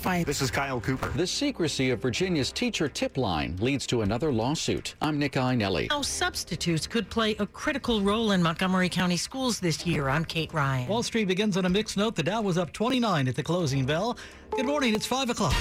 Fine. This is Kyle Cooper. The secrecy of Virginia's teacher tip line leads to another lawsuit. I'm Nick Iannelli. How substitutes could play a critical role in Montgomery County schools this year. I'm Kate Ryan. Wall Street begins on a mixed note. The Dow was up 29 at the closing bell. Good morning. It's 5 o'clock.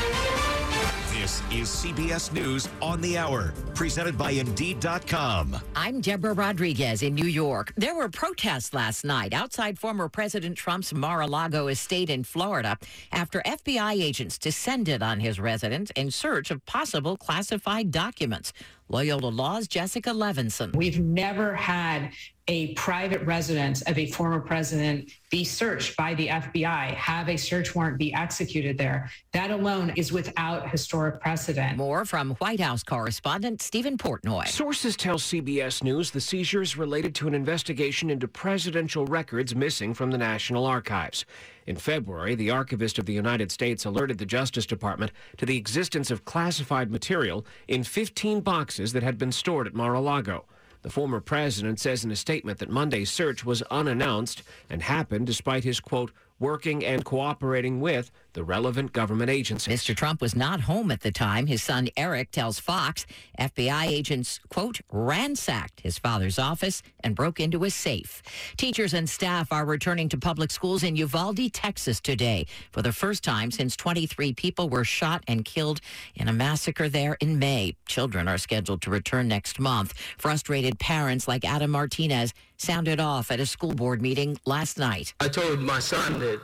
This is CBS News on the Hour, presented by Indeed.com. I'm Deborah Rodriguez in New York. There were protests last night outside former President Trump's Mar a Lago estate in Florida after FBI agents descended on his residence in search of possible classified documents. Loyola Law's Jessica Levinson. We've never had a private residence of a former president be searched by the FBI, have a search warrant be executed there. That alone is without historic precedent. More from White House correspondent Stephen Portnoy. Sources tell CBS News the seizure is related to an investigation into presidential records missing from the National Archives. In February, the Archivist of the United States alerted the Justice Department to the existence of classified material in 15 boxes that had been stored at Mar a Lago. The former president says in a statement that Monday's search was unannounced and happened despite his, quote, working and cooperating with the relevant government agencies. Mr. Trump was not home at the time. His son Eric tells Fox FBI agents, quote, ransacked his father's office and broke into his safe. Teachers and staff are returning to public schools in Uvalde, Texas today for the first time since 23 people were shot and killed in a massacre there in May. Children are scheduled to return next month. Frustrated parents like Adam Martinez sounded off at a school board meeting last night. I told my son that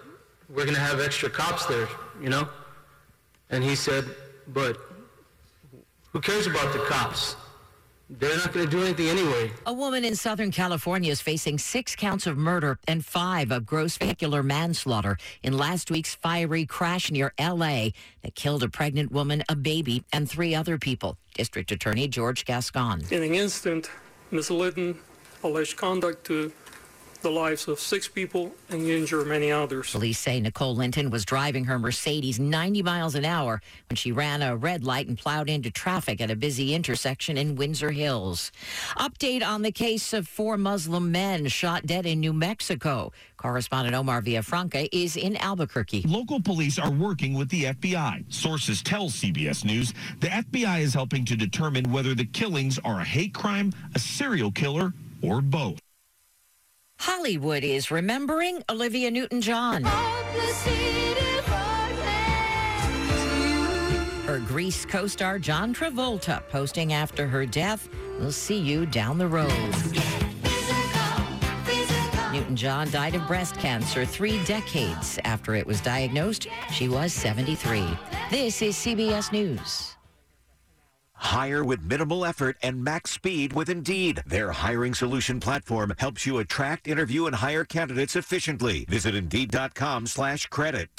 we're going to have extra cops there, you know? And he said, but who cares about the cops? They're not going to do anything anyway. A woman in Southern California is facing six counts of murder and five of gross vehicular manslaughter in last week's fiery crash near L.A. that killed a pregnant woman, a baby, and three other people. District Attorney George Gascon. In an instant, Miss Linton alleged conduct to the lives of six people and injure many others. Police say Nicole Linton was driving her Mercedes 90 miles an hour when she ran a red light and plowed into traffic at a busy intersection in Windsor Hills. Update on the case of four Muslim men shot dead in New Mexico. Correspondent Omar Villafranca is in Albuquerque. Local police are working with the FBI. Sources tell CBS News the FBI is helping to determine whether the killings are a hate crime, a serial killer, or both. Hollywood is remembering Olivia Newton John. Her Grease co star John Travolta posting after her death, We'll see you down the road. Newton John died of breast cancer three decades after it was diagnosed. She was 73. This is CBS News. Hire with minimal effort and max speed with Indeed. Their hiring solution platform helps you attract, interview, and hire candidates efficiently. Visit Indeed.com slash credit.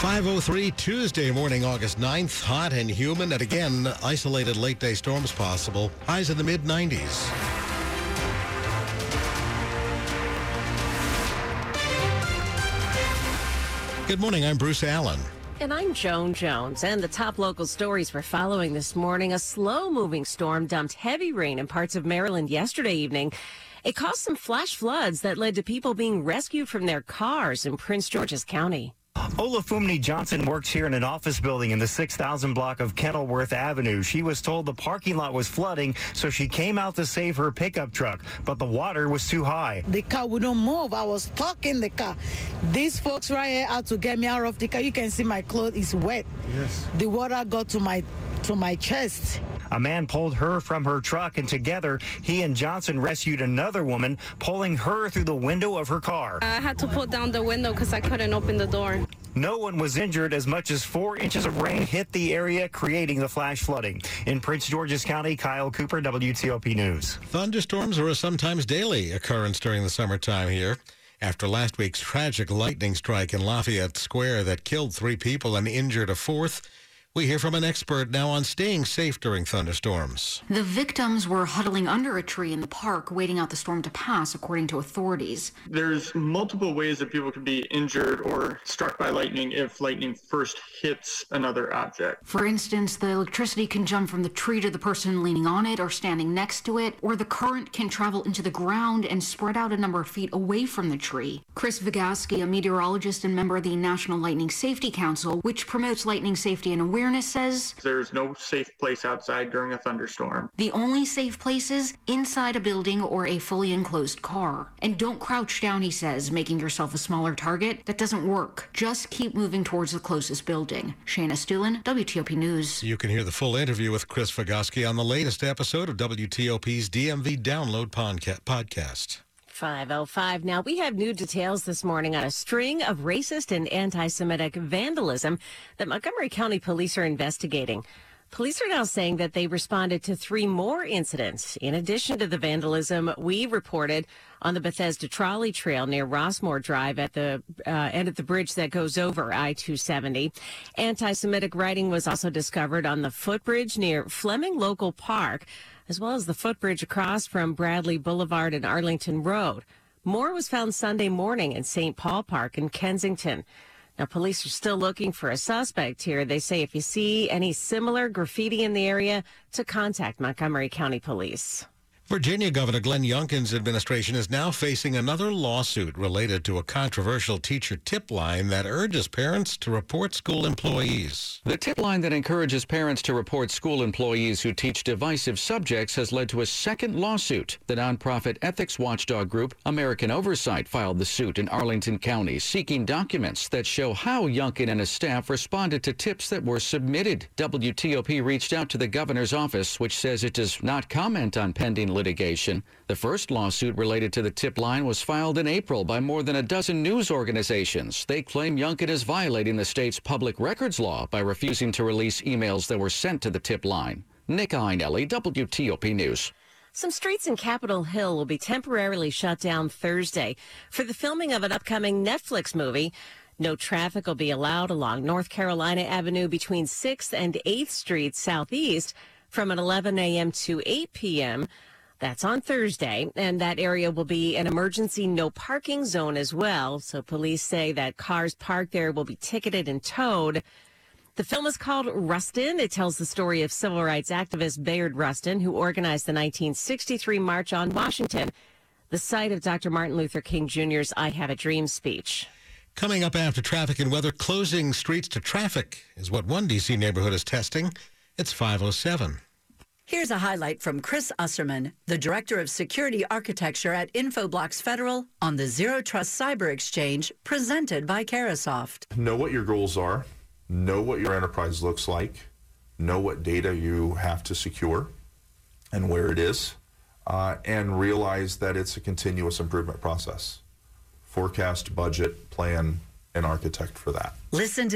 503 Tuesday morning, August 9th. Hot and humid, and again, isolated late day storms possible. Highs in the mid 90s. Good morning. I'm Bruce Allen. And I'm Joan Jones. And the top local stories we're following this morning a slow moving storm dumped heavy rain in parts of Maryland yesterday evening. It caused some flash floods that led to people being rescued from their cars in Prince George's County. Olafumni Johnson works here in an office building in the 6000 block of Kenilworth Avenue. She was told the parking lot was flooding, so she came out to save her pickup truck, but the water was too high. The car wouldn't move. I was stuck in the car. These folks right here had to get me out of the car. You can see my clothes is wet. Yes. The water got to my to my chest. A man pulled her from her truck, and together he and Johnson rescued another woman, pulling her through the window of her car. I had to pull down the window because I couldn't open the door. No one was injured as much as four inches of rain hit the area, creating the flash flooding. In Prince George's County, Kyle Cooper, WTOP News. Thunderstorms are a sometimes daily occurrence during the summertime here. After last week's tragic lightning strike in Lafayette Square that killed three people and injured a fourth, We hear from an expert now on staying safe during thunderstorms. The victims were huddling under a tree in the park waiting out the storm to pass, according to authorities. There's multiple ways that people could be injured or struck by lightning if lightning first hits another object. For instance, the electricity can jump from the tree to the person leaning on it or standing next to it, or the current can travel into the ground and spread out a number of feet away from the tree. Chris Vagasky, a meteorologist and member of the National Lightning Safety Council, which promotes lightning safety and awareness, says There's no safe place outside during a thunderstorm. the only safe places inside a building or a fully enclosed car. And don't crouch down, he says, making yourself a smaller target. That doesn't work. Just keep moving towards the closest building. Shayna Stulin, WTOP News. You can hear the full interview with Chris Vagasky on the latest episode of WTOP's DMV Download podcast. 505. Now, we have new details this morning on a string of racist and anti Semitic vandalism that Montgomery County police are investigating. Police are now saying that they responded to three more incidents. In addition to the vandalism we reported on the Bethesda Trolley Trail near Rossmore Drive at the uh, end of the bridge that goes over I 270. Anti Semitic writing was also discovered on the footbridge near Fleming Local Park, as well as the footbridge across from Bradley Boulevard and Arlington Road. More was found Sunday morning in St. Paul Park in Kensington. Now, police are still looking for a suspect here. They say if you see any similar graffiti in the area, to contact Montgomery County Police. Virginia Governor Glenn Youngkin's administration is now facing another lawsuit related to a controversial teacher tip line that urges parents to report school employees. The tip line that encourages parents to report school employees who teach divisive subjects has led to a second lawsuit. The nonprofit ethics watchdog group American Oversight filed the suit in Arlington County, seeking documents that show how Youngkin and his staff responded to tips that were submitted. WTOP reached out to the governor's office, which says it does not comment on pending litigation. The first lawsuit related to the tip line was filed in April by more than a dozen news organizations. They claim Youngkin is violating the state's public records law by refusing to release emails that were sent to the tip line. Nick Iannelli, WTOP News. Some streets in Capitol Hill will be temporarily shut down Thursday for the filming of an upcoming Netflix movie. No traffic will be allowed along North Carolina Avenue between 6th and 8th Streets Southeast from an 11 a.m. to 8 p.m. That's on Thursday, and that area will be an emergency no parking zone as well. So police say that cars parked there will be ticketed and towed. The film is called Rustin. It tells the story of civil rights activist Bayard Rustin, who organized the 1963 March on Washington, the site of Dr. Martin Luther King Jr.'s I Have a Dream speech. Coming up after traffic and weather, closing streets to traffic is what one D.C. neighborhood is testing. It's 507. Here's a highlight from Chris Usserman, the Director of Security Architecture at Infoblox Federal, on the Zero Trust Cyber Exchange presented by Carahsoft. Know what your goals are, know what your enterprise looks like, know what data you have to secure and where it is, uh, and realize that it's a continuous improvement process. Forecast, budget, plan, and architect for that. Listen to